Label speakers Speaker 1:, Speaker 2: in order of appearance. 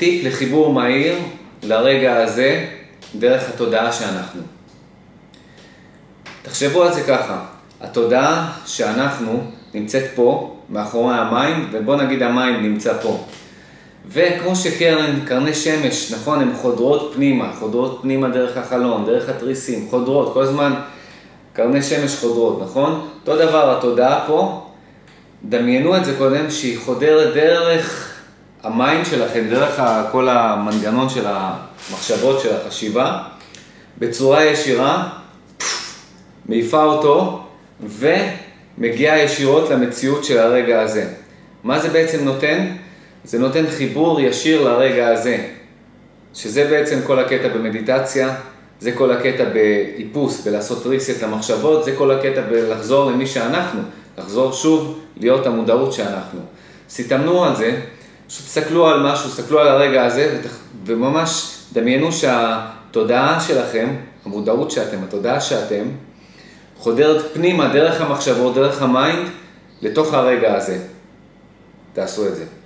Speaker 1: טיפ לחיבור מהיר לרגע הזה דרך התודעה שאנחנו. תחשבו על זה ככה, התודעה שאנחנו נמצאת פה, מאחורי המים, ובוא נגיד המים נמצא פה. וכמו שקרן, קרני שמש, נכון, הן חודרות פנימה, חודרות פנימה דרך החלון, דרך התריסים, חודרות, כל הזמן קרני שמש חודרות, נכון? אותו דבר, התודעה פה, דמיינו את זה קודם, שהיא חודרת דרך המים שלכם, דרך כל המנגנון של המחשבות, של החשיבה, בצורה ישירה, מעיפה אותו, ומגיעה ישירות למציאות של הרגע הזה. מה זה בעצם נותן? זה נותן חיבור ישיר לרגע הזה, שזה בעצם כל הקטע במדיטציה, זה כל הקטע באיפוס, בלעשות ריסט למחשבות, זה כל הקטע בלחזור למי שאנחנו, לחזור שוב להיות המודעות שאנחנו. תתאמנו על זה, פשוט תסתכלו על משהו, תסתכלו על הרגע הזה, וממש דמיינו שהתודעה שלכם, המודעות שאתם, התודעה שאתם, חודרת פנימה דרך המחשבות, דרך ה-mind, לתוך הרגע הזה. תעשו את זה.